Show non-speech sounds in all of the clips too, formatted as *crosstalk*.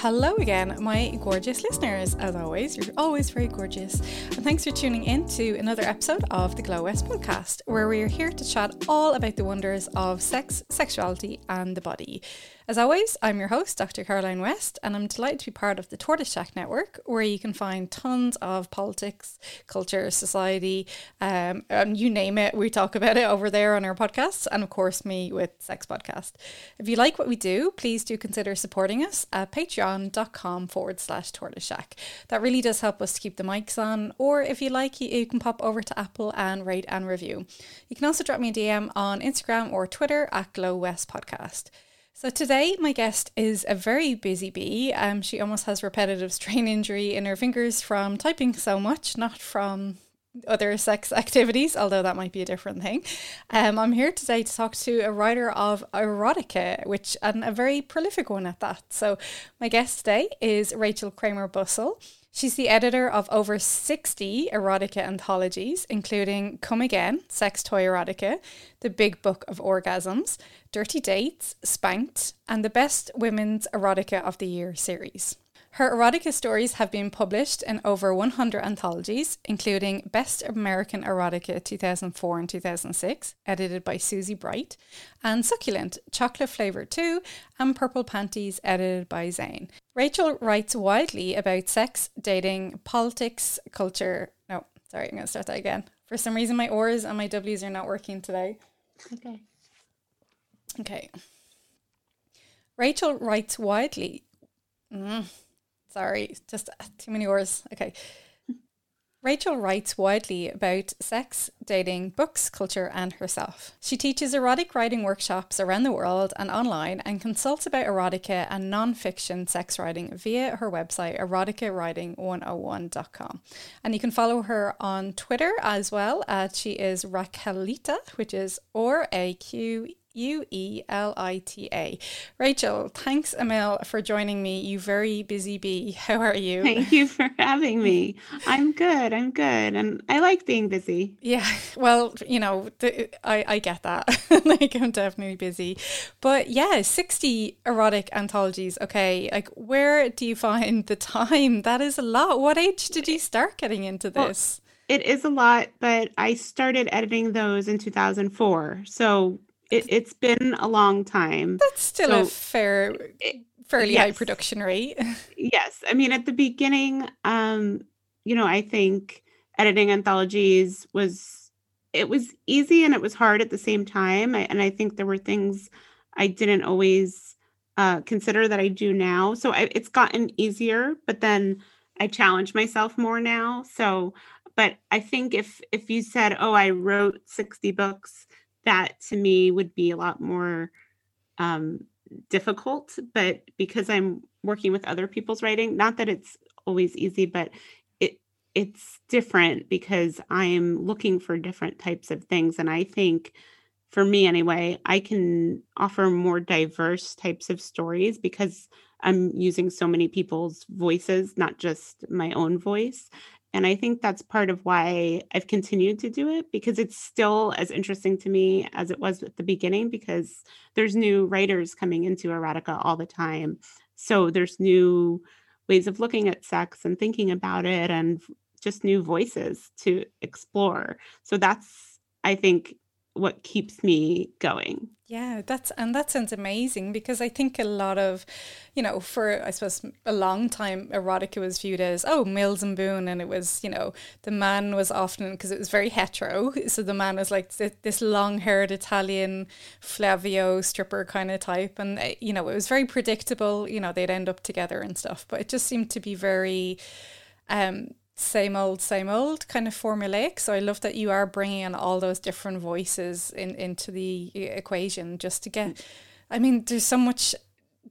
hello again, my gorgeous listeners. As always, you're always very gorgeous. And thanks for tuning in to another episode of the Glow West podcast, where we are here to chat all about the wonders of sex, sexuality, and the body. As always, I'm your host, Dr. Caroline West, and I'm delighted to be part of the Tortoise Shack Network, where you can find tons of politics, culture, society, um, and you name it, we talk about it over there on our podcasts, and of course, me with Sex Podcast. If you like what we do, please do consider supporting us at patreon.com forward slash Tortoise Shack. That really does help us to keep the mics on, or if you like, you, can pop over to Apple and rate and review. You can also drop me a DM on Instagram or Twitter at Glow West Podcast. So today, my guest is a very busy bee. Um, she almost has repetitive strain injury in her fingers from typing so much, not from other sex activities, although that might be a different thing. Um, I'm here today to talk to a writer of erotica, which and a very prolific one at that. So my guest today is Rachel Kramer Bussel. She's the editor of over 60 erotica anthologies, including Come Again, Sex Toy Erotica, The Big Book of Orgasms, Dirty Dates, Spanked, and the Best Women's Erotica of the Year series. Her erotica stories have been published in over 100 anthologies, including Best American Erotica 2004 and 2006, edited by Susie Bright, and Succulent, Chocolate Flava 2, and Purple Panties, edited by Zane. Rachel writes widely about sex, dating, politics, culture. No, sorry, I'm going to start that again. For some reason, my R's and my W's are not working today. Okay. Okay. Rachel writes widely. Mm, sorry, just too many words. Okay. Rachel writes widely about sex, dating, books, culture, and herself. She teaches erotic writing workshops around the world and online and consults about erotica and non fiction sex writing via her website, eroticawriting101.com. And you can follow her on Twitter as well. Uh, she is Raquelita, which is R A Q U E L I T A. Rachel, thanks a mil for joining me. You very busy bee. *laughs* How are you? Thank you for having me. I'm good. I'm good. And I like being busy. Yeah. *laughs* Well, you know, th- I, I get that. *laughs* like, I'm definitely busy. But yeah, 60 erotic anthologies. Okay. Like, where do you find the time? That is a lot. What age did you start getting into this? Well, it is a lot, but I started editing those in 2004. So it, has been a long time. That's still so a fair, fairly yes. high production rate. *laughs* yes, I mean at the beginning, um, you know, I think editing anthologies was it was easy and it was hard at the same time, I, and I think there were things I didn't always uh, consider that I do now. So I, it's gotten easier, but then I challenge myself more now. So, but I think if if you said, "Oh, I wrote sixty books," that to me would be a lot more um, difficult. But because I'm working with other people's writing, not that it's always easy, but it it's different because I'm looking for different types of things. And I think for me anyway, I can offer more diverse types of stories because I'm using so many people's voices, not just my own voice. And I think that's part of why I've continued to do it because it's still as interesting to me as it was at the beginning because there's new writers coming into erotica all the time. So there's new ways of looking at sex and thinking about it and just new voices to explore. So that's, I think, what keeps me going. Yeah, that's and that sounds amazing because I think a lot of, you know, for I suppose a long time, erotica was viewed as oh Mills and Boon, and it was you know the man was often because it was very hetero, *laughs* so the man was like this long haired Italian Fabio stripper kind of type, and eh, you know it was very predictable. You know they'd end up together and stuff, but it just seemed to be very. Um, same old, same old kind of formulaic. So I love that you are bringing in all those different voices in into the equation just to get. I mean, there's so much,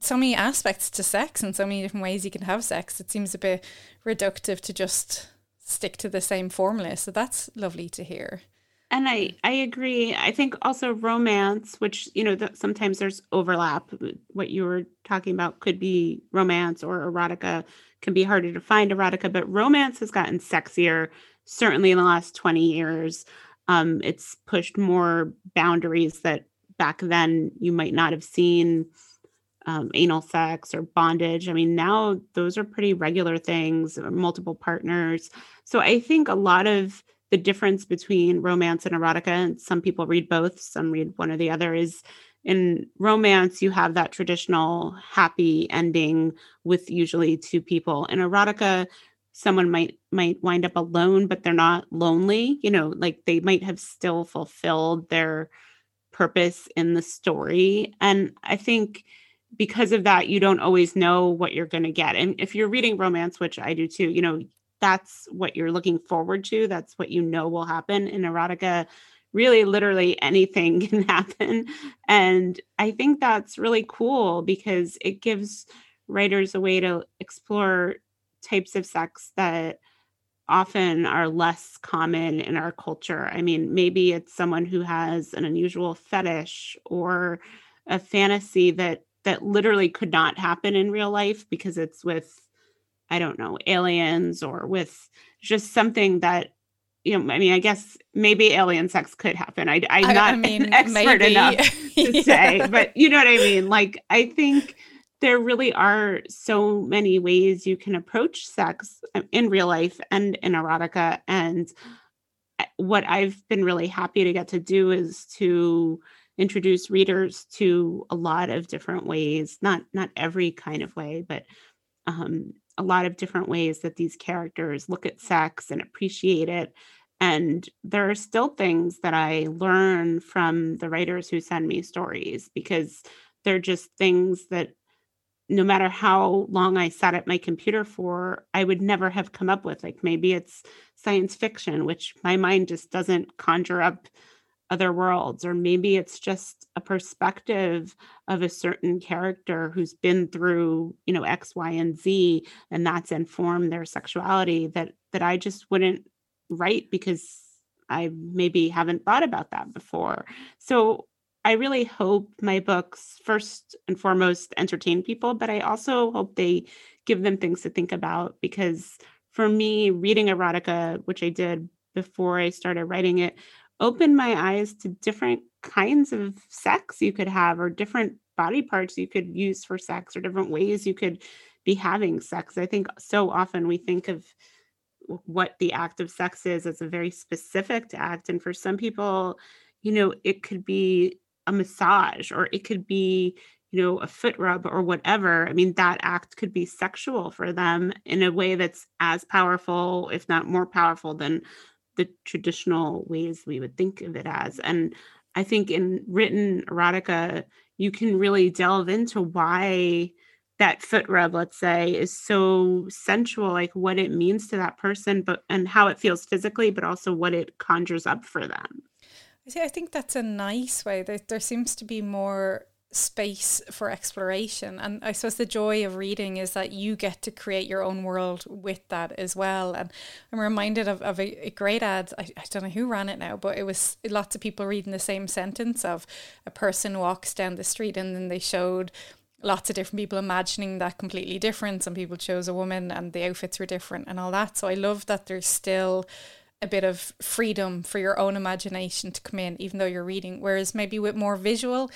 so many aspects to sex and so many different ways you can have sex. It seems a bit reductive to just stick to the same formula. So that's lovely to hear. And I I agree. I think also romance, which you know, the, sometimes there's overlap. What you were talking about could be romance or erotica can be harder to find erotica, but romance has gotten sexier, certainly in the last 20 years. Um, it's pushed more boundaries that back then you might not have seen um, anal sex or bondage. I mean, now those are pretty regular things, uh, multiple partners. So I think a lot of the difference between romance and erotica, and some people read both, some read one or the other, is in romance you have that traditional happy ending with usually two people. In erotica, someone might might wind up alone, but they're not lonely. You know, like they might have still fulfilled their purpose in the story. And I think because of that, you don't always know what you're going to get. And if you're reading romance, which I do too, you know, that's what you're looking forward to. That's what you know will happen in erotica. Really, literally anything *laughs* can happen. And I think that's really cool because it gives writers a way to explore types of sex that often are less common in our culture. I mean, maybe it's someone who has an unusual fetish or a fantasy that that literally could not happen in real life because it's with I don't know, aliens or with just something that you know, I mean, I guess maybe alien sex could happen. I, I'm not I mean, an *laughs* expert maybe. enough *laughs* to yeah. say, but you know what I mean? Like, I think there really are so many ways you can approach sex uh, in real life and in erotica. And uh, what I've been really happy to get to do is to introduce readers to a lot of different ways, not not every kind of way, but um, a lot of different ways that these characters look at sex and appreciate it. And there are still things that I learn from the writers who send me stories because they're just things that no matter how long I sat at my computer for, I would never have come up with. Like maybe it's science fiction, which my mind just doesn't conjure up other worlds, or maybe it's just a perspective of a certain character who's been through, you know, X, Y, and Z, and that's informed their sexuality that that I just wouldn't write because I maybe haven't thought about that before. So I really hope my books, first and foremost, entertain people, but I also hope they give them things to think about because for me, reading erotica, which I did before I started writing it, opened my eyes to different kinds of sex you could have, or different body parts you could use for sex, or different ways you could be having sex. I think so often we think of what the act of sex is as a very specific act. And for some people, you know, it could be a massage or it could be you know a foot rub or whatever i mean that act could be sexual for them in a way that's as powerful if not more powerful than the traditional ways we would think of it as and i think in written erotica you can really delve into why that foot rub let's say is so sensual like what it means to that person but and how it feels physically but also what it conjures up for them I See, I think that's a nice way. There, there seems to be more space for exploration. And I suppose the joy of reading is that you get to create your own world with that as well. And I'm reminded of, of a, a great ad. I, I don't know who ran it now, but it was lots of people reading the same sentence of a person walks down the street and then they showed lots of different people imagining that completely different. Some people chose a woman and the outfits were different and all that. So I love that there's still a bit of freedom for your own imagination to come in, even though you're reading. Whereas maybe with more visual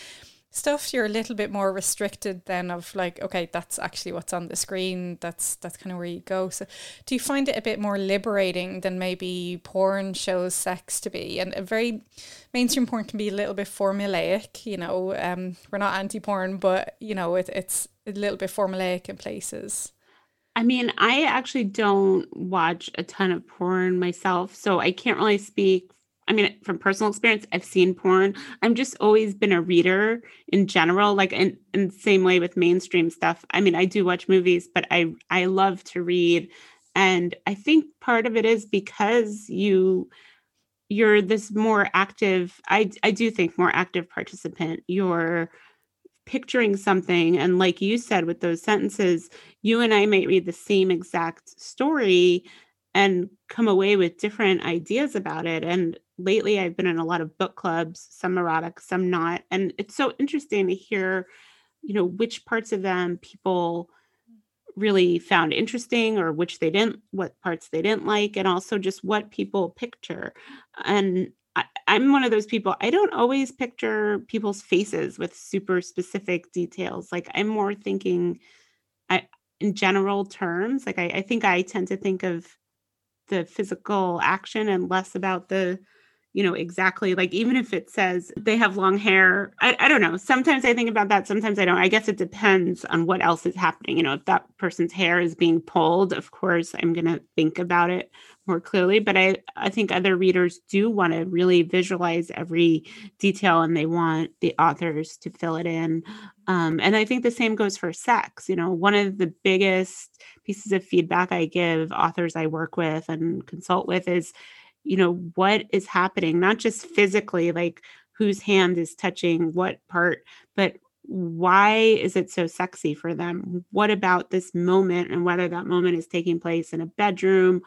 stuff, you're a little bit more restricted then of like, okay, that's actually what's on the screen. That's that's kind of where you go. So do you find it a bit more liberating than maybe porn shows sex to be? And a very mainstream porn can be a little bit formulaic, you know. Um, we're not anti porn, but you know, it, it's a little bit formulaic in places. I mean, I actually don't watch a ton of porn myself, so I can't really speak. I mean, from personal experience, I've seen porn. I'm just always been a reader in general, like in, in the same way with mainstream stuff. I mean, I do watch movies, but I I love to read. And I think part of it is because you you're this more active, I I do think more active participant. You're picturing something and like you said with those sentences you and i might read the same exact story and come away with different ideas about it and lately i've been in a lot of book clubs some erotic some not and it's so interesting to hear you know which parts of them people really found interesting or which they didn't what parts they didn't like and also just what people picture and I, I'm one of those people. I don't always picture people's faces with super specific details. Like I'm more thinking I in general terms. Like I, I think I tend to think of the physical action and less about the you know exactly like even if it says they have long hair I, I don't know. Sometimes i think about that sometimes i don't. I guess it depends on what else is happening. You know if that person's hair is being pulled of course i'm going to think about it more clearly but i i think other readers do want to really visualize every detail and they want the authors to fill it in. Um, and i think the same goes for sex you know one of the biggest pieces of feedback i give authors i work with and consult with is you know what is happening not just physically like whose hand is touching what part but why is it so sexy for them? What about this moment and whether that moment is taking place in a bedroom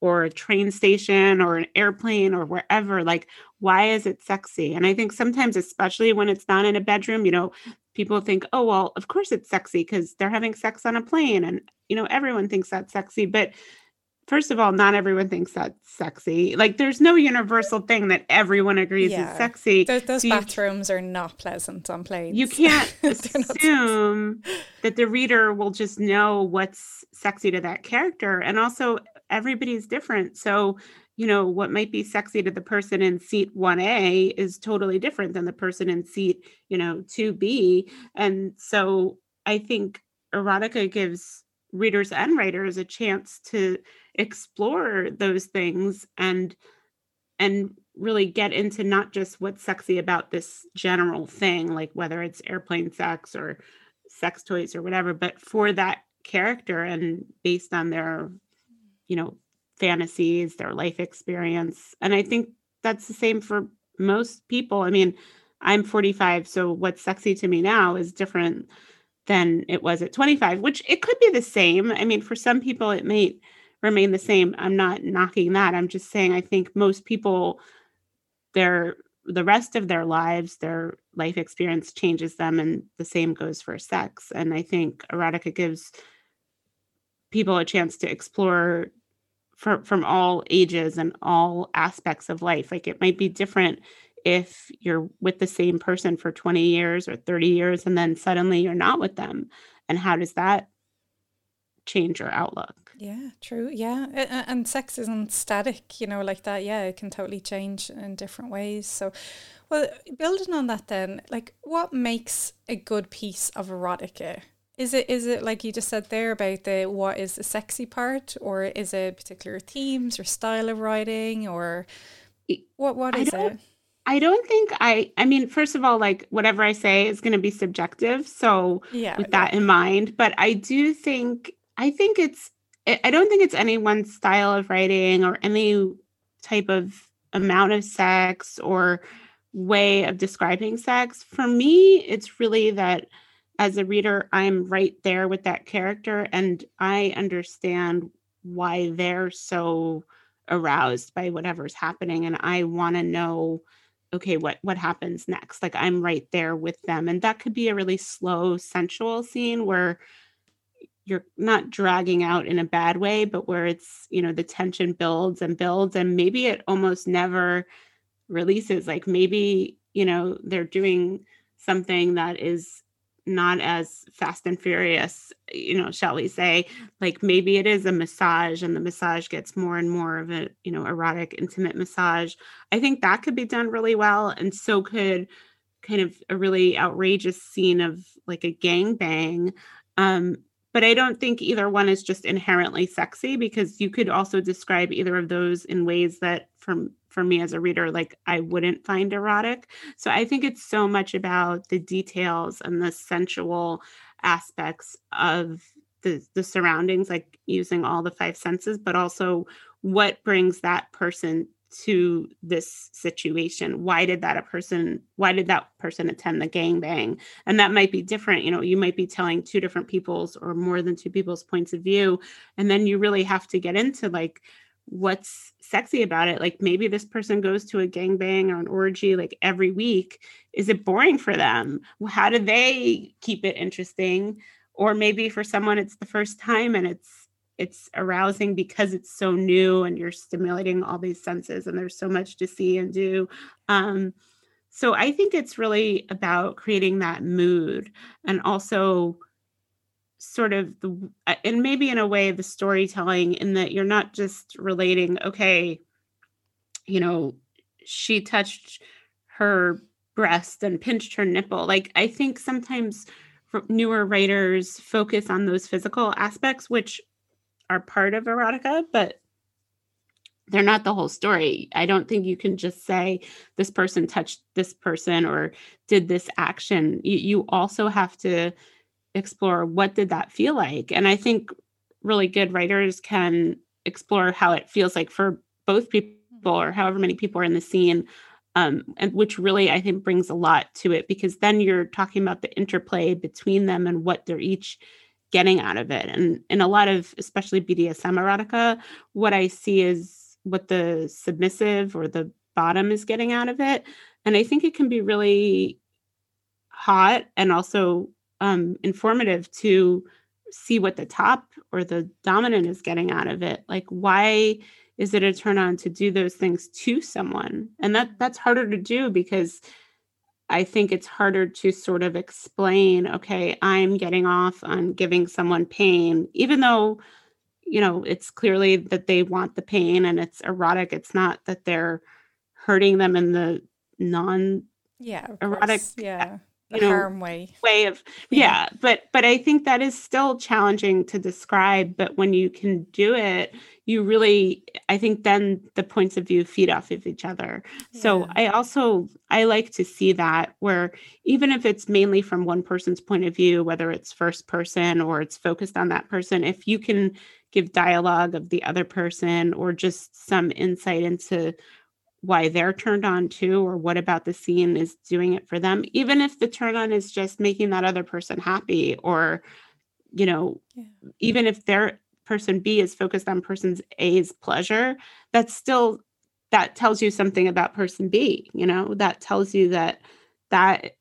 or a train station or an airplane or wherever like why is it sexy and i think sometimes especially when it's not in a bedroom you know people think oh well of course it's sexy because they're having sex on a plane and you know everyone thinks that's sexy but first of all, not everyone thinks that's sexy. Like, there's no universal thing that everyone agrees yeah. is sexy. Those, those so bathrooms are not pleasant on planes. You can't *laughs* assume that the reader will just know what's sexy to that character. And also, everybody's different. So, you know, what might be sexy to the person in seat 1A is totally different than the person in seat, you know, 2B. And so I think erotica gives readers and writers a chance to explore those things and and really get into not just what's sexy about this general thing like whether it's airplane sex or sex toys or whatever but for that character and based on their you know fantasies their life experience and i think that's the same for most people i mean i'm 45 so what's sexy to me now is different than it was at 25, which it could be the same. I mean, for some people, it may remain the same. I'm not knocking that. I'm just saying, I think most people, their the rest of their lives, their life experience changes them, and the same goes for sex. And I think erotica gives people a chance to explore for, from all ages and all aspects of life. Like it might be different if you're with the same person for 20 years or 30 years and then suddenly you're not with them. And how does that change your outlook? Yeah true. Yeah and sex isn't static you know like that. Yeah it can totally change in different ways. So well building on that then like what makes a good piece of erotica is it is it like you just said there about the what is the sexy part or is it particular themes or style of writing or what what is it? I don't think I I mean first of all like whatever I say is going to be subjective so yeah, with that in mind but I do think I think it's I don't think it's any one style of writing or any type of amount of sex or way of describing sex. For me it's really that as a reader I'm right there with that character and I understand why they're so aroused by whatever's happening and I want to know okay what what happens next? Like i'm right there with them and that could be a really slow sensual scene where you're not dragging out in a bad way but where it's you know the tension builds and builds and maybe it almost never releases. Like maybe you know they're doing something that is not as fast and furious, you know, shall we say, like maybe it is a massage and the massage gets more and more of a, you know, erotic, intimate massage. I think that could be done really well. And so could kind of a really outrageous scene of like a gang bang. Um, but I don't think either one is just inherently sexy because you could also describe either of those in ways that from for me as a reader like I wouldn't find erotic. So I think it's so much about the details and the sensual aspects of the the surroundings like using all the five senses but also what brings that person to this situation why did that a person why did that person attend the gang bang and that might be different you know you might be telling two different people's or more than two people's points of view and then you really have to get into like what's sexy about it like maybe this person goes to a gang bang or an orgy like every week. Is it boring for them? How do they keep it interesting? Or maybe for someone it's the first time and it's it's arousing because it's so new and you're stimulating all these senses and there's so much to see and do. Um, so i think it's really about creating that mood and also sort of the uh, and maybe in a way the storytelling in that you're not just relating okay you know she touched her breast and pinched her nipple like i think sometimes newer writers focus on those physical aspects which are part of erotica but they're not the whole story. I don't think you can just say this person touched this person or did this action. You, you also have to explore what did that feel like? And i think really good writers can explore how it feels like for both people or however many people are in the scene um, and which really i think brings a lot to it because then you're talking about the interplay between them and what they're each getting out of it. And in a lot of especially bdsm erotica what i see is what the submissive or the bottom is getting out of it. And i think it can be really hot and also um, informative to see what the top or the dominant is getting out of it. Like, why is it a turn on to do those things to someone? And that that's harder to do because I think it's harder to sort of explain, okay, I'm getting off on giving someone pain, even though, you know, it's clearly that they want the pain and it's erotic. It's not that they're hurting them in the non yeah erotic yeah you know harm way way of yeah. yeah but but i think that is still challenging to describe but when you can do it you really i think then the points of view feed off of each other yeah. so i also i like to see that where even if it's mainly from one person's point of view whether it's first person or it's focused on that person if you can give dialogue of the other person or just some insight into why they're turned on too or what about the scene is doing it for them even if the turn on is just making that other person happy or you know yeah. even if their person b is focused on person's a's pleasure that's still that tells you something about person b you know that tells you that that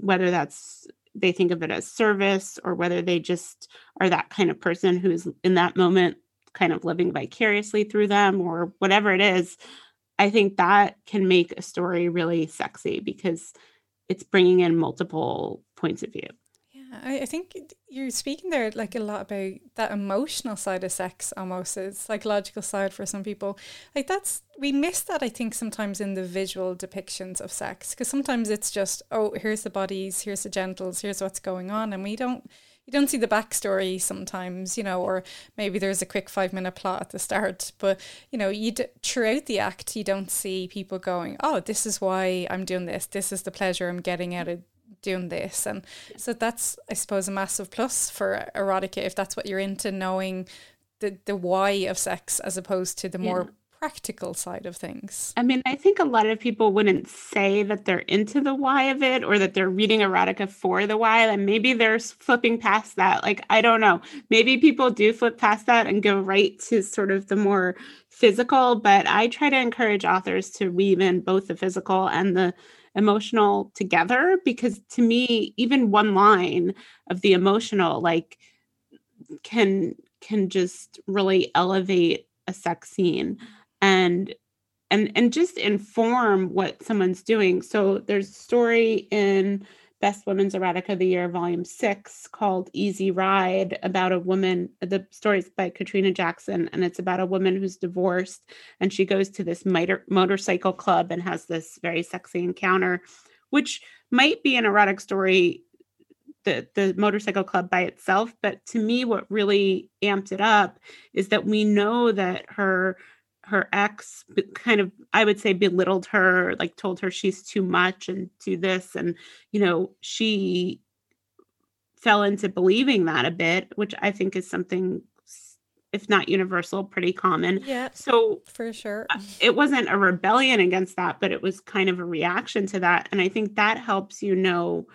whether that's they think of it as service or whether they just are that kind of person who's in that moment kind of living vicariously through them or whatever it is I think that can make a story really sexy because it's bringing in multiple points of view. Yeah, I, I think you're speaking there like a lot about that emotional side of sex almost, the psychological side for some people. Like that's, we miss that I think sometimes in the visual depictions of sex because sometimes it's just, oh, here's the bodies, here's the genitals, here's what's going on. And we don't, you don't see the backstory sometimes, you know, or maybe there's a quick five minute plot at the start, but you know, you d- throughout the act, you don't see people going, "Oh, this is why I'm doing this. This is the pleasure I'm getting out of doing this," and so that's, I suppose, a massive plus for erotica if that's what you're into, knowing the the why of sex as opposed to the more practical side of things. I mean, I think a lot of people wouldn't say that they're into the why of it or that they're reading erotica for the why. And maybe they're flipping past that. Like, I don't know. Maybe people do flip past that and go right to sort of the more physical. But I try to encourage authors to weave in both the physical and the emotional together because to me, even one line of the emotional, like, can can just really elevate a sex scene and and and just inform what someone's doing. So there's a story in Best Women's Erotica of the Year, Volume Six, called Easy Ride, about a woman. The story is by Katrina Jackson, and it's about a woman who's divorced, and she goes to this motor, motorcycle club and has this very sexy encounter, which might be an erotic story. The, the motorcycle club by itself but to me what really amped it up is that we know that her her ex kind of i would say belittled her like told her she's too much and do this and you know she fell into believing that a bit which i think is something if not universal pretty common. Yeah so for sure. uh, it wasn't a rebellion against that but it was kind of a reaction to that and i think that helps you know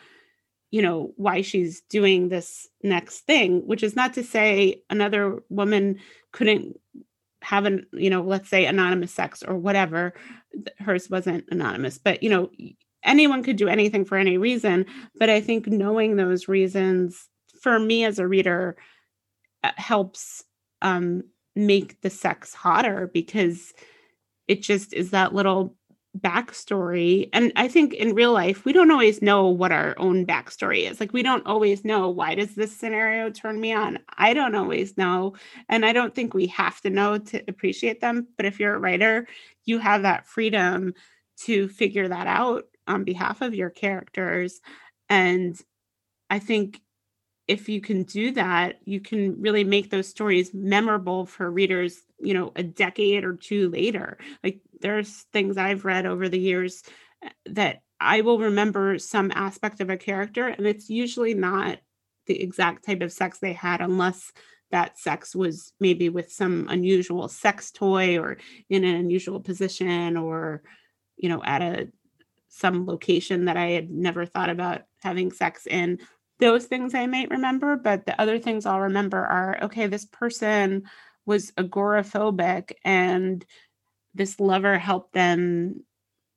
you know why she's doing this next thing which is not to say another woman couldn't have an you know let's say anonymous sex or whatever hers wasn't anonymous but you know anyone could do anything for any reason but i think knowing those reasons for me as a reader uh, helps um, make the sex hotter because it just is that little backstory. And I think in real life, we don't always know what our own backstory is. Like, we don't always know why does this scenario turn me on? I don't always know. And I don't think we have to know to appreciate them. But if you're a writer, you have that freedom to figure that out on behalf of your characters. And I think if you can do that, you can really make those stories memorable for readers, you know, a decade or two later. Like there's things I've read over the years eh, that I will remember some aspect of a character, and it's usually not the exact type of sex they had unless that sex was maybe with some unusual sex toy or in an unusual position or you know at a some location that I had never thought about having sex in those things I might remember, but the other things I'll remember are okay, this person was agoraphobic and this lover helped them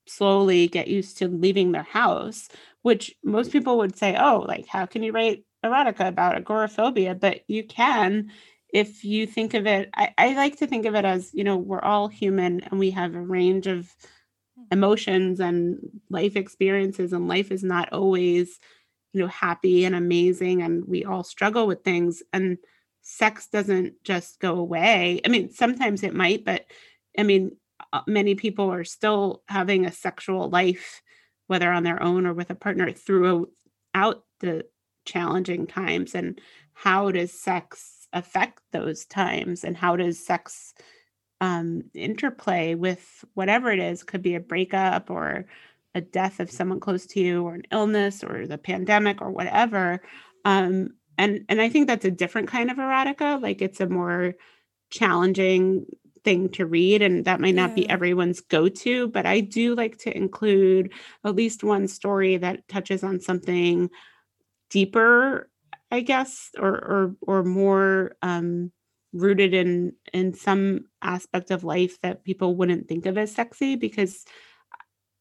slowly get used to leaving their house, which most people would say, oh, like, how can you write erotica about agoraphobia? But you can if you think of it, I, I like to think of it as, you know, we're all human and we have a range of hmm. emotions and life experiences, and life is not always you know happy and amazing and we all struggle with things and sex doesn't just go away. I mean sometimes it might but i mean uh, many people are still having a sexual life whether on their own or with a partner throughout the challenging times and how does sex affect those times? And how does sex um, interplay with whatever it is could be a breakup or a death of someone close to you or an illness or the pandemic or whatever um, and and i think that's a different kind of erotica like it's a more challenging thing to read and that might not yeah. be everyone's go-to but i do like to include at least one story that touches on something deeper i guess or or or more um, rooted in in some aspect of life that people wouldn't think of as sexy because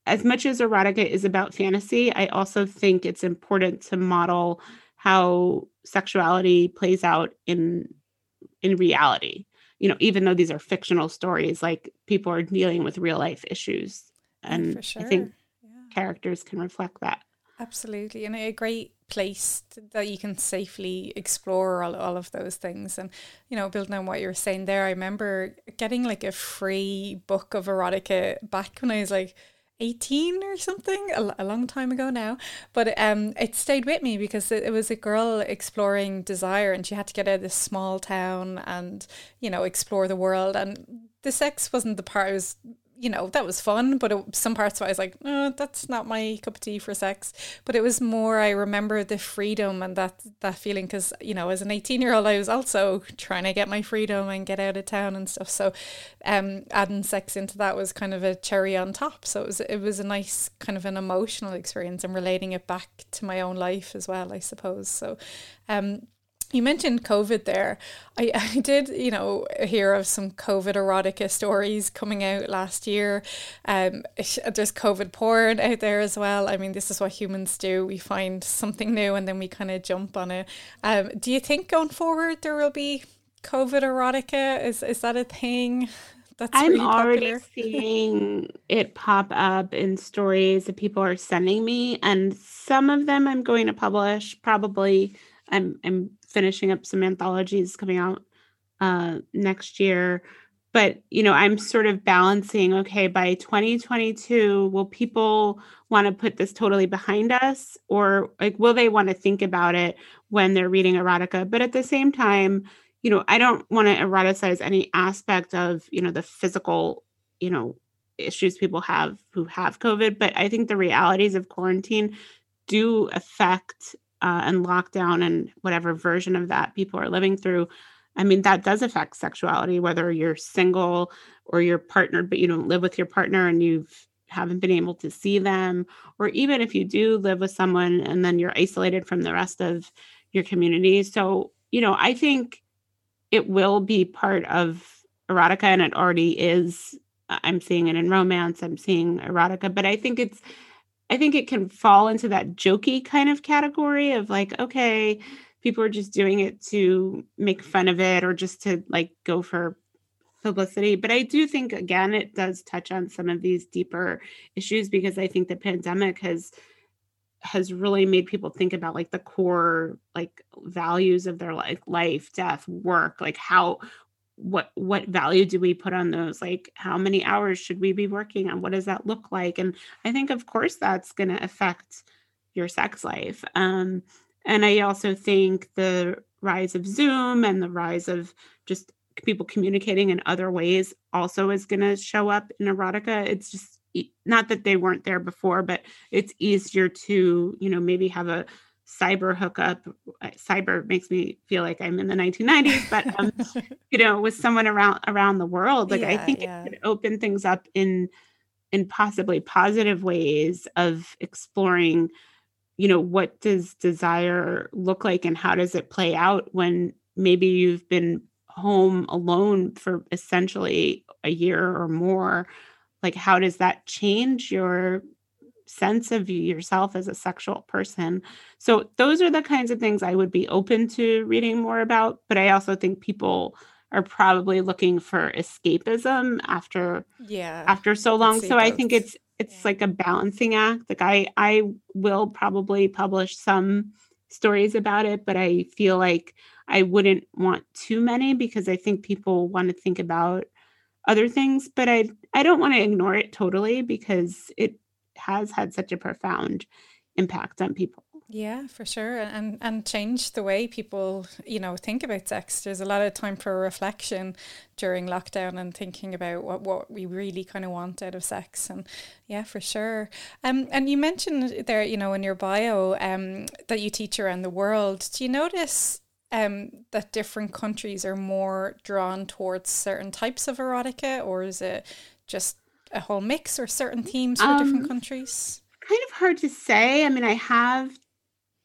as much as erotica is about fantasy, I also think it's important to model how sexuality plays out in in reality. You know, even though these are fictional stories, like people are dealing with real life issues, oh, and sure. I think yeah. characters can reflect that. Absolutely, and a great place to, that you can safely explore all, all of those things. And, you know, building on what you were saying there, I remember getting like a free book of erotica back when I was like 18 or something a, long time ago now but um it stayed with me because it, was a girl exploring desire and she had to get out of this small town and you know explore the world. And the sex wasn't the part I was you know, that was fun, but it, some parts of I was like, no, that's not my cup of tea for sex. But it was more, I remember the freedom and that, that feeling because, you know, as an 18 year old, I was also trying to get my freedom and get out of town and stuff. So um, adding sex into that was kind of a cherry on top. So it was, it was a nice kind of an emotional experience and relating it back to my own life as well, I suppose. So um, you mentioned COVID there. I, *laughs* I did, you know, hear of some COVID erotica stories coming out last year. Um, *laughs* there's COVID porn out there as well. I mean, this is what humans do. We find something new and then we kind of jump on it. Um, do you think going forward there will be COVID erotica? Is is that a thing? *laughs* That's I'm really already seeing it pop up in stories that people are sending me, and some of them I'm going to publish. Probably, I'm I'm finishing up some anthologies coming out uh, next year. But you know, I'm sort of balancing. Okay, by 2022, will people want to put this totally behind us, or like, will they want to think about it when they're reading erotica? But at the same time, you know, I don't want to eroticize any aspect of you know the physical, you know, issues people have who have COVID. But I think the realities of quarantine do affect uh, and lockdown and whatever version of that people are living through i mean that does affect sexuality whether you're single or you're partnered but you don't live with your partner and you've haven't been able to see them or even if you do live with someone and then you're isolated from the rest of your community. So you know i think it will be part of erotica and it already is. I'm seeing it in romance i'm seeing erotica but i think it's I think it can fall into that jokey kind of category of like, okay, people are just doing it to make fun of it or just to like go for publicity. But I do think, again, it does touch on some of these deeper issues because I think the pandemic has has really made people think about like the core like values of their like life death work like how what what value do we put on those? Like how many hours should we be working on? What does that look like? And i think of course that's going to affect your sex life. Um and i also think the rise of zoom and the rise of just people communicating in other ways also is going to show up in erotica. It's just not that they weren't there before but it's easier to you know maybe have a cyber hookup cyber makes me feel like i'm in the 1990s but um *laughs* you know with someone around around the world like yeah, i think yeah. it could open things up in in possibly positive ways of exploring you know what does desire look like and how does it play out when maybe you've been home alone for essentially a year or more like how does that change your sense of yourself as a sexual person. So those are the kinds of things i would be open to reading more about but i also think people are probably looking for escapism after yeah after so long. so i think it's it's yeah. like a balancing act. Like i i will probably publish some stories about it but i feel like i wouldn't want too many because i think people want to think about other things, but I I don't want to ignore it totally because it has had such a profound impact on people. Yeah, for sure, and and change the way people you know think about sex. There's a lot of time for reflection during lockdown and thinking about what what we really kind of want out of sex, and yeah, for sure. Um, and you mentioned there, you know, in your bio, um, that you teach around the world. Do you notice um, that different countries are more drawn towards certain types of erotica, or is it just a whole mix or certain themes for um, different countries? Kind of hard to say. I mean, I have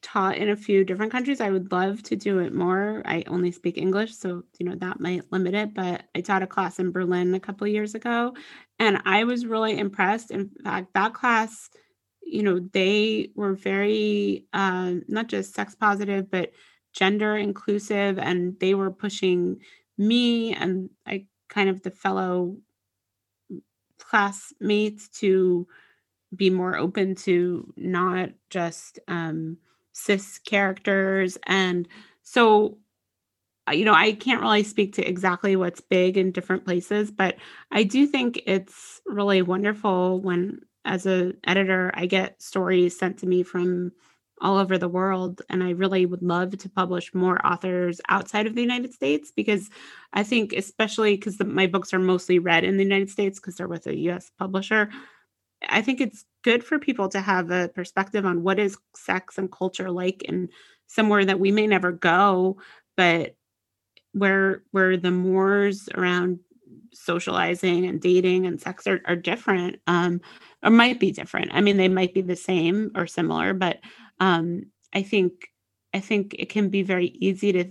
taught in a few different countries. I would love to do it more. I only speak English, so you know that might limit it. But I taught a class in Berlin a couple of years ago, and I was really impressed. In fact, that class, you know, they were very uh, not just sex positive, but gender inclusive and they were pushing me and I kind of the fellow classmates to be more open to not just um, cis characters and so you know i can't really speak to exactly what's big in different places but i do think it's really wonderful when as an editor i get stories sent to me from all over the world. And I really would love to publish more authors outside of the United States because I think, especially because my books are mostly read in the United States because they're with a US publisher, I think it's good for people to have a perspective on what is sex and culture like in somewhere that we may never go, but where where the mores around socializing and dating and sex are, are different um, or might be different i mean they might be the same or similar but um, I think I think it can be very easy to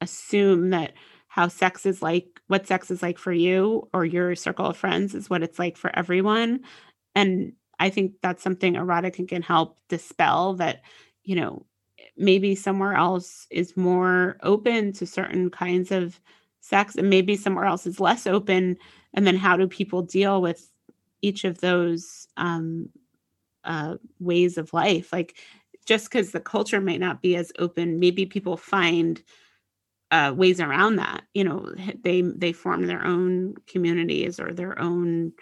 assume that how sex is like what sex is like for you or your circle of friends is what it's like for everyone. And i think that's something erotica can help dispel that you know maybe somewhere else is more open to certain kinds of sex and maybe somewhere else is less open. And then how do people deal with each of those um, uh, ways of life? Like just because the culture might not be as open maybe people find uh, ways around that you know they they form their own communities or their own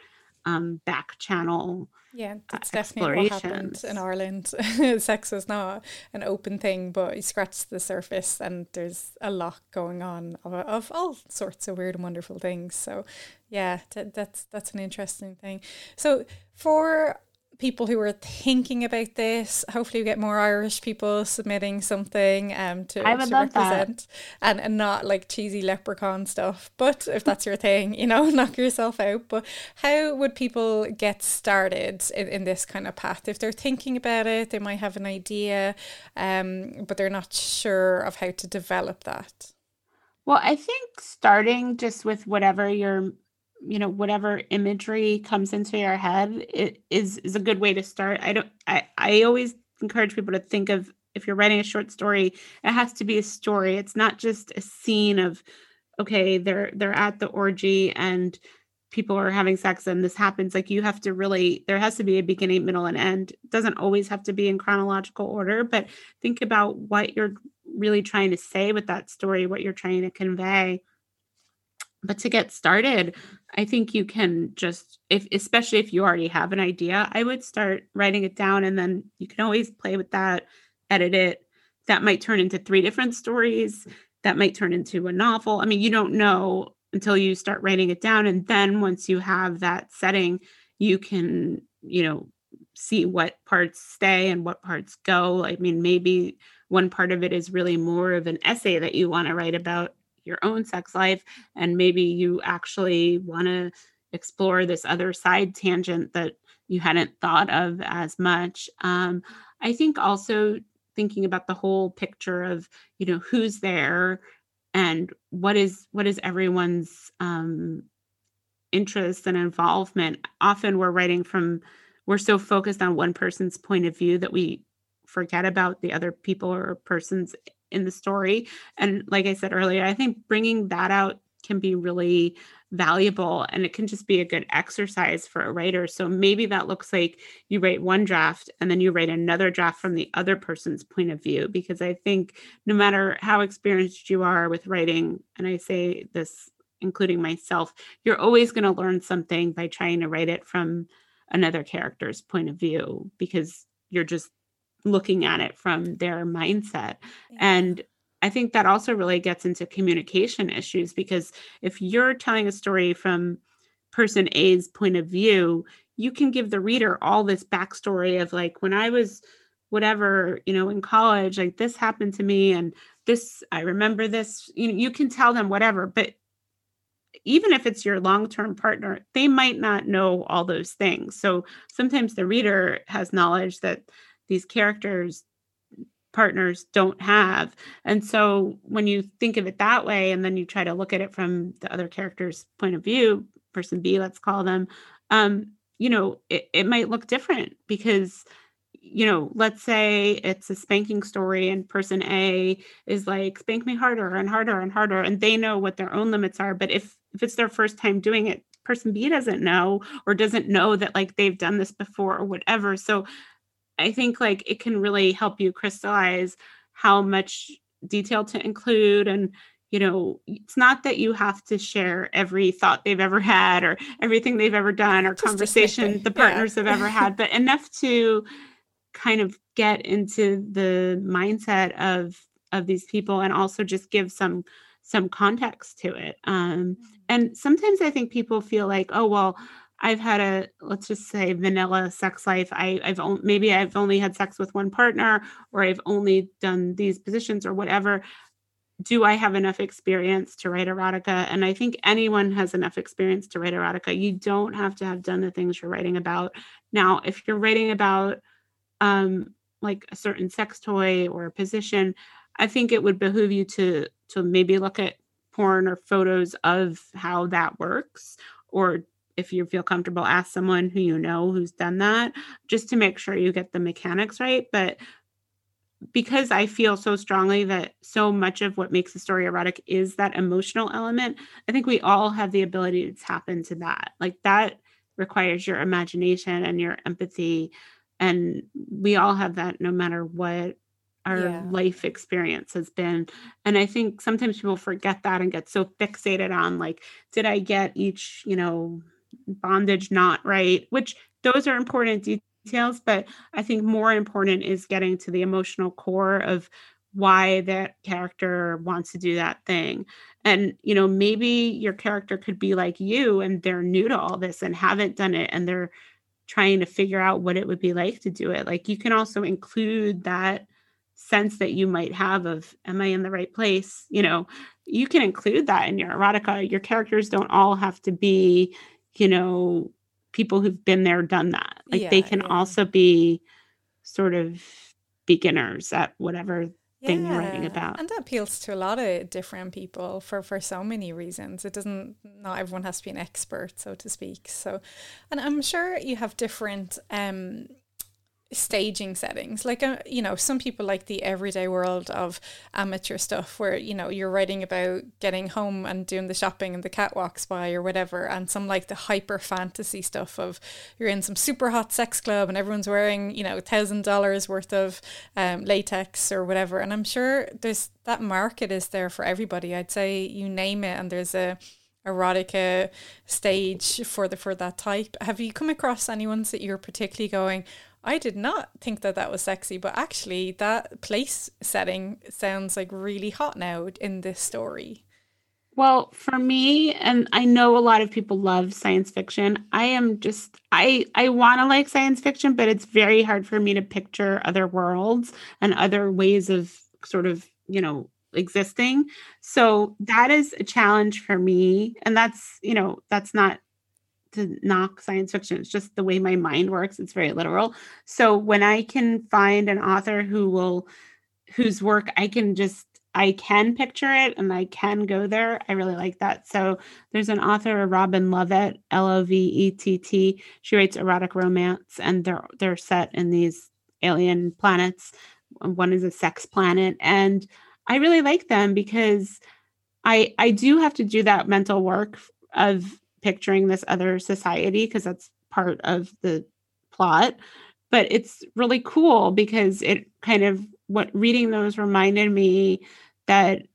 um, back channel yeah uh, that's uh, definitely what happened in ireland. *laughs* Sex is not an open thing but you scratch the surface and there's a lot going on of, of all sorts of weird and wonderful things. So yeah that's that's an interesting thing. So for people who are thinking about this. Hopefully, we get more Irish people submitting something um, to, to represent. And, and not like cheesy leprechaun stuff. But if that's your thing, you know, *laughs* knock yourself out. But how would people get started in, in this kind of path? If they're thinking about it, they might have an idea, um, but they're not sure of how to develop that. Well, I think starting just with whatever your you know whatever imagery comes into your head it is is a good way to start. I don't i i always encourage people to think of if you're writing a short story, it has to be a story. It's not just a scene of okay, they're they're at the orgy and people are having sex and this happens. Like you have to really there has to be a beginning middle and end. It doesn't always have to be in chronological order but think about what you're really trying to say with that story what you're trying to convey but to get started i think you can just if especially if you already have an idea i would start writing it down and then you can always play with that edit it. That might turn into three different stories. That might turn into a novel. I mean you don't know until you start writing it down and then once you have that setting you can you know see what parts stay and what parts go. I mean maybe one part of it is really more of an essay that you want to write about your own sex life and maybe you actually want to explore this other side tangent that you hadn't thought of as much um, i think also thinking about the whole picture of you know who's there and what is what is everyone's um, interest and involvement. Often we're writing from we're so focused on one person's point of view that we forget about the other people or persons in the story and like i said earlier i think bringing that out can be really valuable and it can just be a good exercise for a writer. So maybe that looks like you write one draft and then you write another draft from the other person's point of view. Because I think no matter how experienced you are with writing, and I say this including myself, you're always going to learn something by trying to write it from another character's point of view because you're just looking at it from their mindset. And I think that also really gets into communication issues because if you're telling a story from person A's point of view, you can give the reader all this backstory of like when I was whatever, you know, in college, like this happened to me and this, I remember this. You know, you can tell them whatever, but even if it's your long-term partner, they might not know all those things. So sometimes the reader has knowledge that these characters partners don't have. And so when you think of it that way, and then you try to look at it from the other character's point of view, person B, let's call them, um, you know, it, it might look different because you know, let's say it's a spanking story and person A is like, spank me harder and harder and harder. And they know what their own limits are. But if if it's their first time doing it, person B doesn't know or doesn't know that like they've done this before or whatever. So I think like it can really help you crystallize how much detail to include and you know it's not that you have to share every thought they've ever had or everything they've ever done or Just conversation the partners yeah. have ever had but enough to kind of get into the mindset of of these people and also just give some some context to it um, mm-hmm. and sometimes i think people feel like oh well I've had a let's just say vanilla sex life. I, I've only, maybe I've only had sex with one partner, or I've only done these positions, or whatever. Do I have enough experience to write erotica? And I think anyone has enough experience to write erotica. You don't have to have done the things you're writing about. Now, if you're writing about um, like a certain sex toy or a position, I think it would behoove you to to maybe look at porn or photos of how that works or if you feel comfortable, ask someone who you know who's done that just to make sure you get the mechanics right. But because I feel so strongly that so much of what makes a story erotic is that emotional element, I think we all have the ability to tap into that. Like that requires your imagination and your empathy. And we all have that no matter what our yeah. life experience has been. And I think sometimes people forget that and get so fixated on like, did I get each, you know, bondage knot right, which those are important details, but I think more important is getting to the emotional core of why that character wants to do that thing. And, you know, maybe your character could be like you and they're new to all this and haven't done it and they're trying to figure out what it would be like to do it. Like you can also include that sense that you might have of am i in the right place you know you can include that in your erotica your characters don't all have to be you know, people who've been there, done that. Like yeah, they can yeah. also be sort of beginners at whatever thing yeah. you're writing about. And that appeals to a lot of different people for, for so many reasons. It doesn't, not everyone has to be an expert, so to speak. So, and I'm sure you have different, um, staging settings. Like uh, you know some people like the everyday world of amateur stuff where you know you're writing about getting home and doing the shopping and the cat walks by or whatever and some like the hyper fantasy stuff of you're in some super hot sex club and everyone's wearing you know thousand dollars worth of um, latex or whatever. And i'm sure there's that market is there for everybody. I'd say you name it and there's a erotica stage for the for that type. Have you come across anyone that you're particularly going I did not think that that was sexy, but actually, that place setting sounds like really hot now in this story. Well, for me, and I know a lot of people love science fiction. I am just I I want to like science fiction, but it's very hard for me to picture other worlds and other ways of sort of, you know, existing. So that is a challenge for me, and that's, you know, that's not to knock science fiction. It's just the way my mind works. It's very literal. So when I can find an author who will, whose work I can just, I can picture it and I can go there, I really like that. So there's an author, Robin Lovett, L O V E T T. She writes erotic romance, and they're they're set in these alien planets. One is a sex planet, and I really like them because I I do have to do that mental work of picturing this other society because that's part of the plot. But it's really cool because it kind of what reading those reminded me that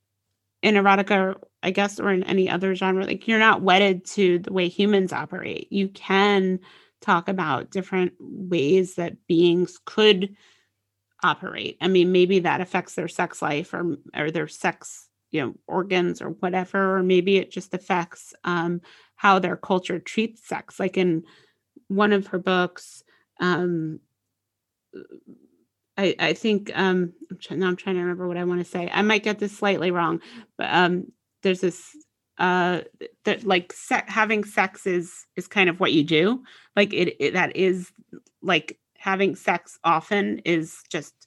in erotica i guess or in any other genre like you're not wedded to the way humans operate. You can talk about different ways that beings could operate. I mean maybe that affects their sex life or or their sex you know organs or whatever or maybe it just affects um, how their culture treats sex like in one of her books um, I, I think um, I'm trying, now I'm trying to remember what I want to say. I might get this slightly wrong, but um, there's this uh, that like se- having sex is is kind of what you do. Like it, it that is like having sex often is just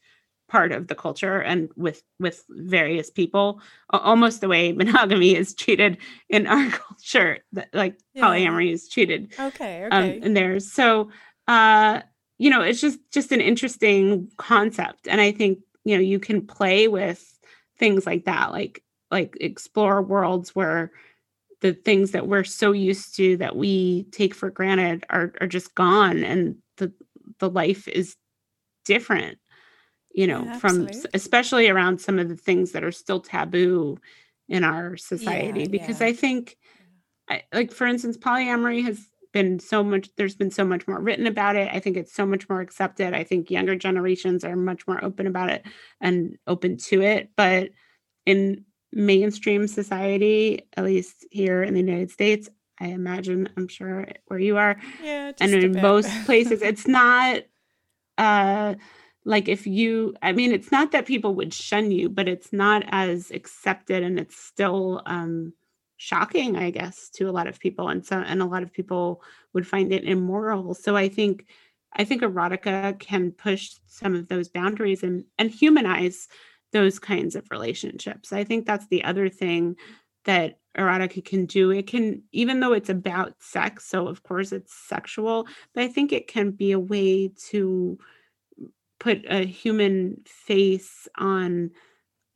part of the culture and with with various people almost the way *laughs* monogamy is treated in our *laughs* culture that like yeah. polyamory is treated okay um, okay. um, and there's so uh you know it's just just an interesting concept. And i think you know you can play with things like that like like explore worlds where the things that we're so used to that we take for granted are are just gone and the the life is different you know, yeah, from especially around some of the things that are still taboo in our society. Yeah, because yeah. I think, I, like, for instance, polyamory has been so much, there's been so much more written about it. I think it's so much more accepted. I think younger generations are much more open about it and open to it. But in mainstream society, at least here in the United States, I imagine, I'm sure where you are, yeah, and in most places, *laughs* it's not uh like if you i mean it's not that people would shun you but it's not as accepted and it's still um shocking i guess to a lot of people. And so and a lot of people would find it immoral. So i think i think erotica can push some of those boundaries and and humanize those kinds of relationships. I think that's the other thing that erotica can do. It can even though it's about sex so of course it's sexual but i think it can be a way to put a human face on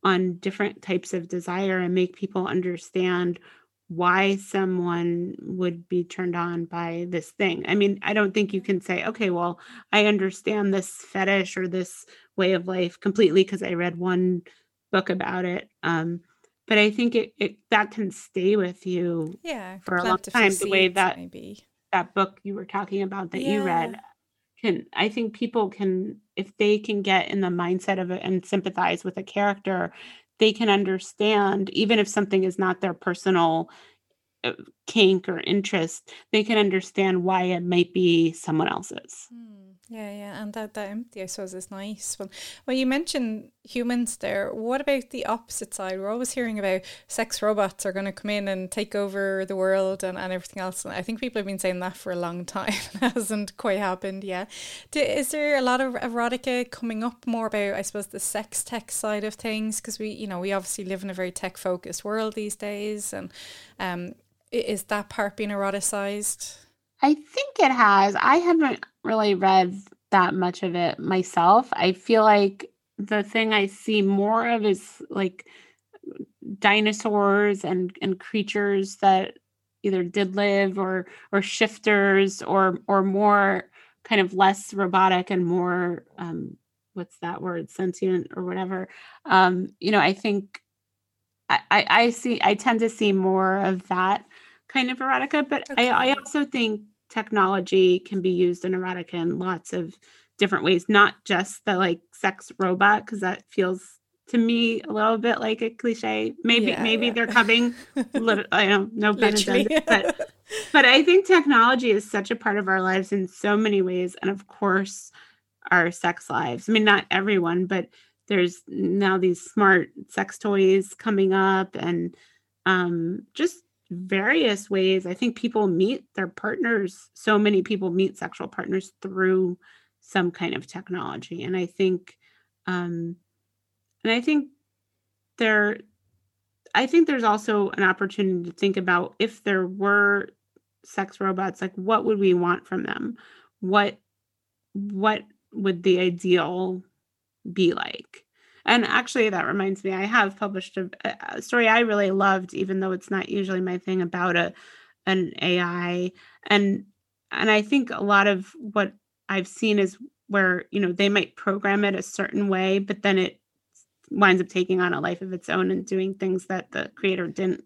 on different types of desire and make people understand why someone would be turned on by this thing. I mean, I don't think you can say, okay, well, I understand this fetish or this way of life completely because I read one book about it. Um, but I think it, it that can stay with you yeah, for a long time. The way that maybe. that book you were talking about that yeah. you read can I think people can if they can get in the mindset of it and sympathize with a character, they can understand even if something is not their personal uh, kink or interest, they can understand why it might be someone else's. Hmm. Yeah, yeah, and that that empty, I suppose, is nice. Well, well, you mentioned humans there. What about the opposite side? We're always hearing about sex robots are going to come in and take over the world and, and everything else. And I think people have been saying that for a long *laughs* time. it hasn't quite happened yet. Do, is there a lot of erotica coming up more about, I suppose, the sex tech side of things? Because we, you know, we obviously live in a very tech focused world these days, and um, is that part being eroticized? I think it has. I haven't really read that much of it myself. I feel like the thing I see more of is like dinosaurs and and creatures that either did live or or shifters or or more kind of less robotic and more um what's that word sentient or whatever um you know i think i i see i tend to see more of that kind of erotica but okay. I, I also think technology can be used in erotica in lots of different ways not just the like sex robot because that feels to me a little bit like a cliche. Maybe yeah, maybe yeah. they're coming. little, *laughs* I don't no pun intended, but *laughs* but I think technology is such a part of our lives in so many ways, and of course, our sex lives. I mean, not everyone, but there's now these smart sex toys coming up, and um, just various ways. I think people meet their partners. So many people meet sexual partners through some kind of technology, and I think. Um, and I think there I think there's also an opportunity to think about if there were sex robots, like what would we want from them? What what would the ideal be like? And actually, that reminds me, I have published a, a, story I really loved, even though it's not usually my thing about a an AI. And and I think a lot of what I've seen is where you know they might program it a certain way, but then it winds up taking on a life of its own and doing things that the creator didn't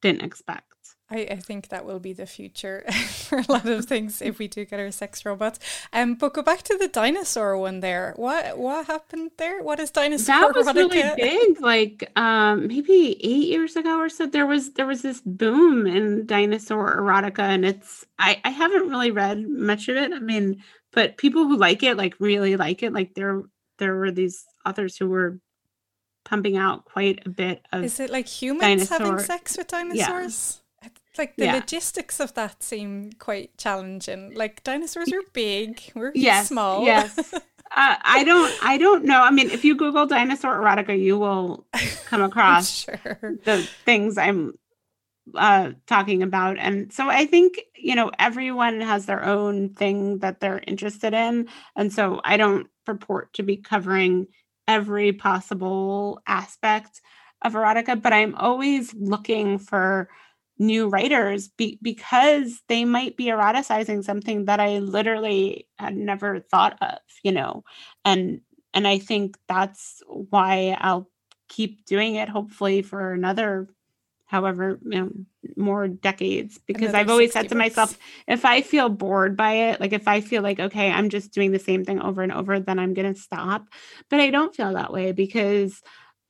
didn't expect. I, I think that will be the future *laughs* for a lot of things if we do get our sex robots. Um, but go back to the dinosaur one there. What what happened there? What is dinosaur? That was really big. Like um, maybe eight years ago or so. There was there was this boom in dinosaur erotica, and it's I I haven't really read much of it. I mean, but people who like it like really like it. Like there there were these authors who were pumping out quite a bit of. Is it like humans dinosaur. having sex with dinosaurs? Yeah. Like the yeah. logistics of that seem quite challenging. Like dinosaurs are big, we're yes, small. Yes. uh, I don't. I don't know. I mean, if you Google dinosaur erotica, you will come *laughs* across sure. the things I'm uh, talking about. And so I think, you know, everyone has their own thing that they're interested in. And so I don't purport to be covering every possible aspect of erotica, but I'm always looking for new writers be- because they might be eroticizing something that I literally had never thought of, you know. And and I think that's why I'll keep doing it hopefully for another however you know, more decades. Because I've always said to myself if I feel bored by it like if I feel like okay I'm just doing the same thing over and over then I'm going to stop. But I don't feel that way because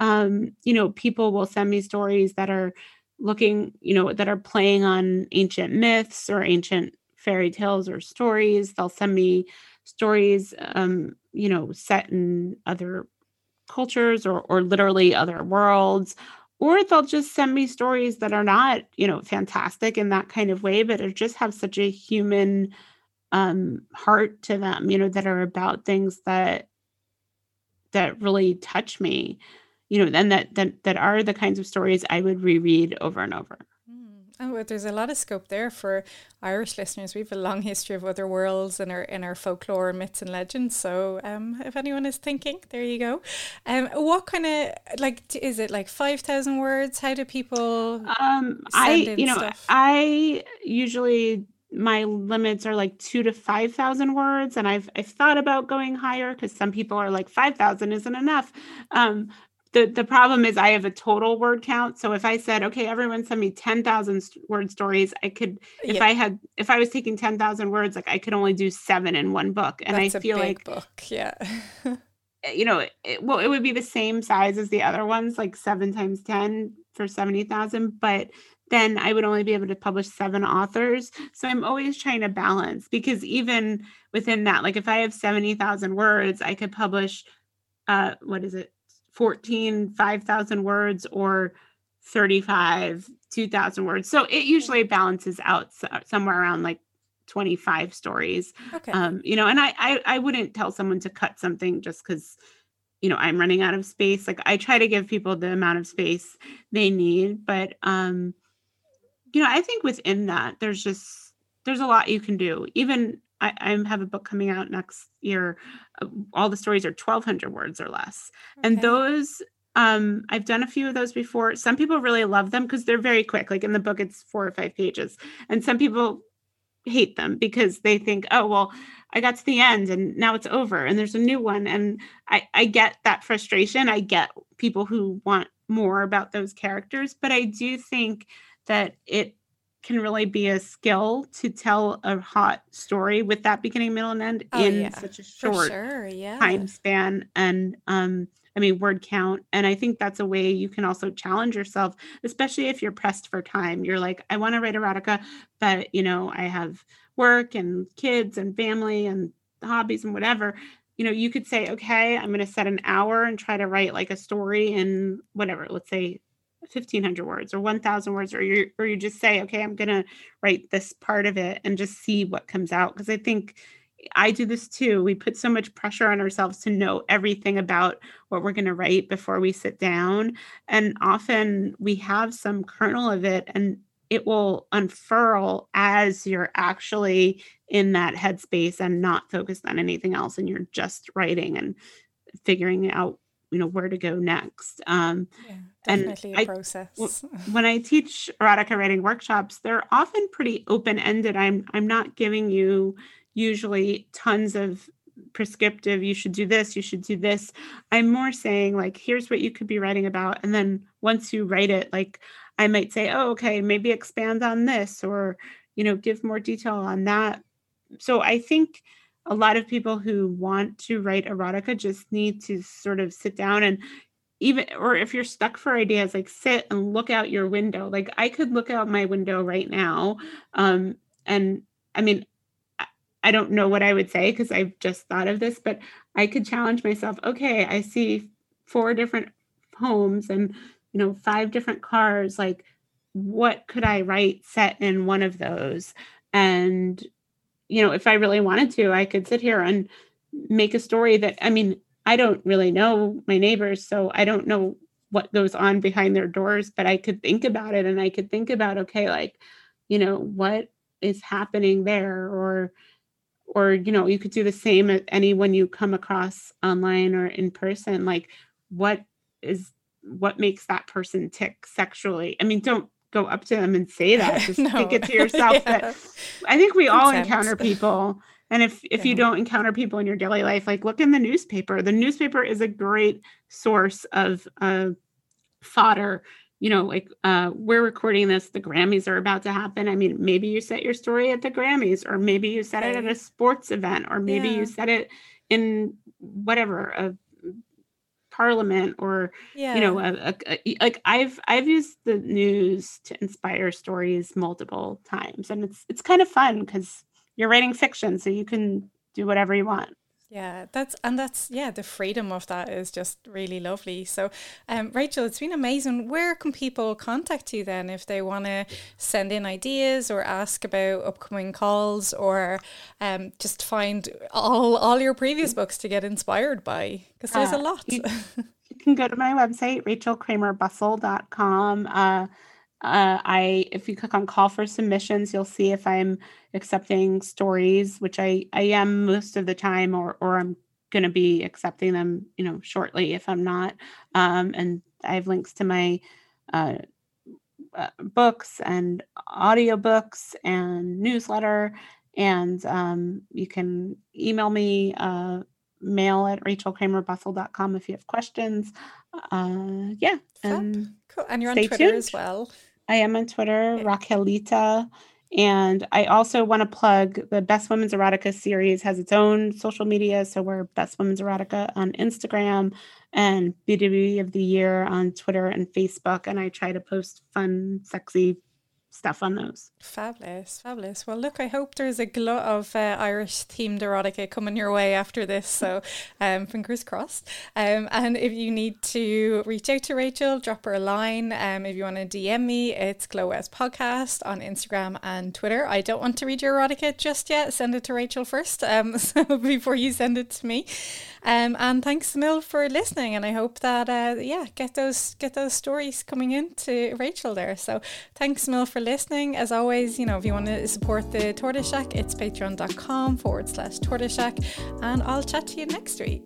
um you know people will send me stories that are looking you know that are playing on ancient myths or ancient fairy tales or stories. They'll send me stories um you know set in other cultures or or literally other worlds. Or they'll just send me stories that are not you know fantastic in that kind of way but just have such a human um heart to them you know that are about things that that really touch me you know then that that that are the kinds of stories i would reread over and over Oh, there's a lot of scope there for Irish listeners. We have a long history of other worlds in our in our folklore, myths, and legends. So, um, if anyone is thinking, there you go. Um, what kind of like is it like five thousand words? How do people? Um, I you know stuff? I usually my limits are like two to five thousand words, and I've I've thought about going higher because some people are like five thousand isn't enough. Um, the the problem is I have a total word count. So if I said, okay, everyone send me 10,000 word stories, I could if. I had if I was taking 10,000 words, like I could only do 7 in one book and That's I feel like book. Yeah. *laughs* Eh, you know, it, well it would be the same size as the other ones, like 7 times 10 for 70,000, but then I would only be able to publish seven authors. So I'm always trying to balance because even within that, like if I have 70,000 words, I could publish uh what is it 14 5000 words or 35 2000 words. So it usually balances out somewhere around like 25 stories. Okay. Um you know and I, I i wouldn't tell someone to cut something just because you know i'm running out of space. Like i try to give people the amount of space they need but um you know i think within that there's just there's a lot you can do. Even I, I have a book coming out next year. Uh, all the stories are 1,200 words or less. Okay. And those, um, I've done a few of those before. Some people really love them because they're very quick. Like in the book, it's four or five pages. And some people hate them because they think, oh, well, I got to the end and now it's over and there's a new one. And I, I get that frustration. I get people who want more about those characters, but I do think that it can really be a skill to tell a hot story with that beginning, middle, and end oh, in yeah. such a short sure, yeah. time span. And um, I mean, word count. And I think that's a way you can also challenge yourself, especially if you're pressed for time. You're like, I want to write erotica, but you know, I have work and kids and family and hobbies and whatever. You know, you could say, okay, I'm going to set an hour and try to write like a story in whatever, let's say 1500 words or 1000 words or you or you just say okay i'm going to write this part of it and just see what comes out. Because i think i do this too. We put so much pressure on ourselves to know everything about what we're going to write before we sit down and often we have some kernel of it and it will unfurl as you're actually in that headspace and not focused on anything else and you're just writing and figuring out you know where to go next. Um yeah, definitely and a I, process. *laughs* when i teach erotica writing workshops they're often pretty open-ended. I'm i'm not giving you usually tons of prescriptive you should do this you should do this. I'm more saying like here's what you could be writing about. And then once you write it like i might say oh okay maybe expand on this or you know give more detail on that. So i think a lot of people who want to write erotica just need to sort of sit down and even or if you're stuck for ideas like sit and look out your window. Like i could look out my window right now um and i mean i don't know what i would say because i've just thought of this but i could challenge myself okay i see four different homes and you know five different cars. Like what could i write set in one of those? And you know, if I really wanted to, I could sit here and make a story that, I mean, I don't really know my neighbors, so I don't know what goes on behind their doors, but I could think about it and I could think about, okay, like, you know, what is happening there or, or you know you could do the same at anyone you come across online or in person like what is what makes that person tick sexually i mean don't go up to them and say that. *laughs* Just no. think it to *laughs* yourself yeah. that I think we all encounter people. And if if you don't encounter people in your daily life, like look in the newspaper. The newspaper is a great source of uh, fodder. You know, like uh, we're recording this, the Grammys are about to happen. I mean, maybe you set your story at the Grammys, or maybe you set it at a sports event, or maybe yeah. you set it in whatever a parliament or yeah. you know a, a, a, like i've i've used the news to inspire stories multiple times and it's it's kind of fun because you're writing fiction so you can do whatever you want yeah, that's and that's yeah, the freedom of that is just really lovely. So, um, Rachel, it's been amazing. Where can people contact you then if they want to send in ideas or ask about upcoming calls or um, just find all all your previous books to get inspired by? Because there's uh, a lot. You, you, *laughs* can go to my website, rachelkramerbussel.com. Uh, uh, I if you click on call for submissions, you'll see if I'm accepting stories, which I I am most of the time, or or I'm going to be accepting them, you know, shortly if I'm not. Um, and I have links to my uh, uh, books and audiobooks and newsletter, and um, you can email me. Uh, mail at rachelkramerbussel.com if you have questions. Uh, yeah. And, cool. and you're on Twitter tuned. as well. I am on Twitter. Raquelita. And I also want to plug the Best Women's Erotica series has its own social media. So we're Best Women's Erotica on Instagram and BWE of the Year on Twitter and Facebook. And I try to post fun, sexy stuff on those. Fabulous, fabulous. Well, look, I hope there's a glut of uh, Irish themed erotica coming your way after this. So, *laughs* um, fingers crossed. Um, and if you need to reach out to Rachel, drop her a line. Um, if you want to DM me, it's Glow West Podcast on Instagram and Twitter. I don't want to read your erotica just yet. Send it to Rachel first, um, *laughs* so before you send it to me. Um, and thanks Mill for listening. And I hope that uh, yeah, get those get those stories coming in to Rachel there. So thanks Mill for listening listening. As always, you know, if you want to support the Tortoise Shack, it's patreon.com forward slash tortoise shack. And I'll chat to you next week.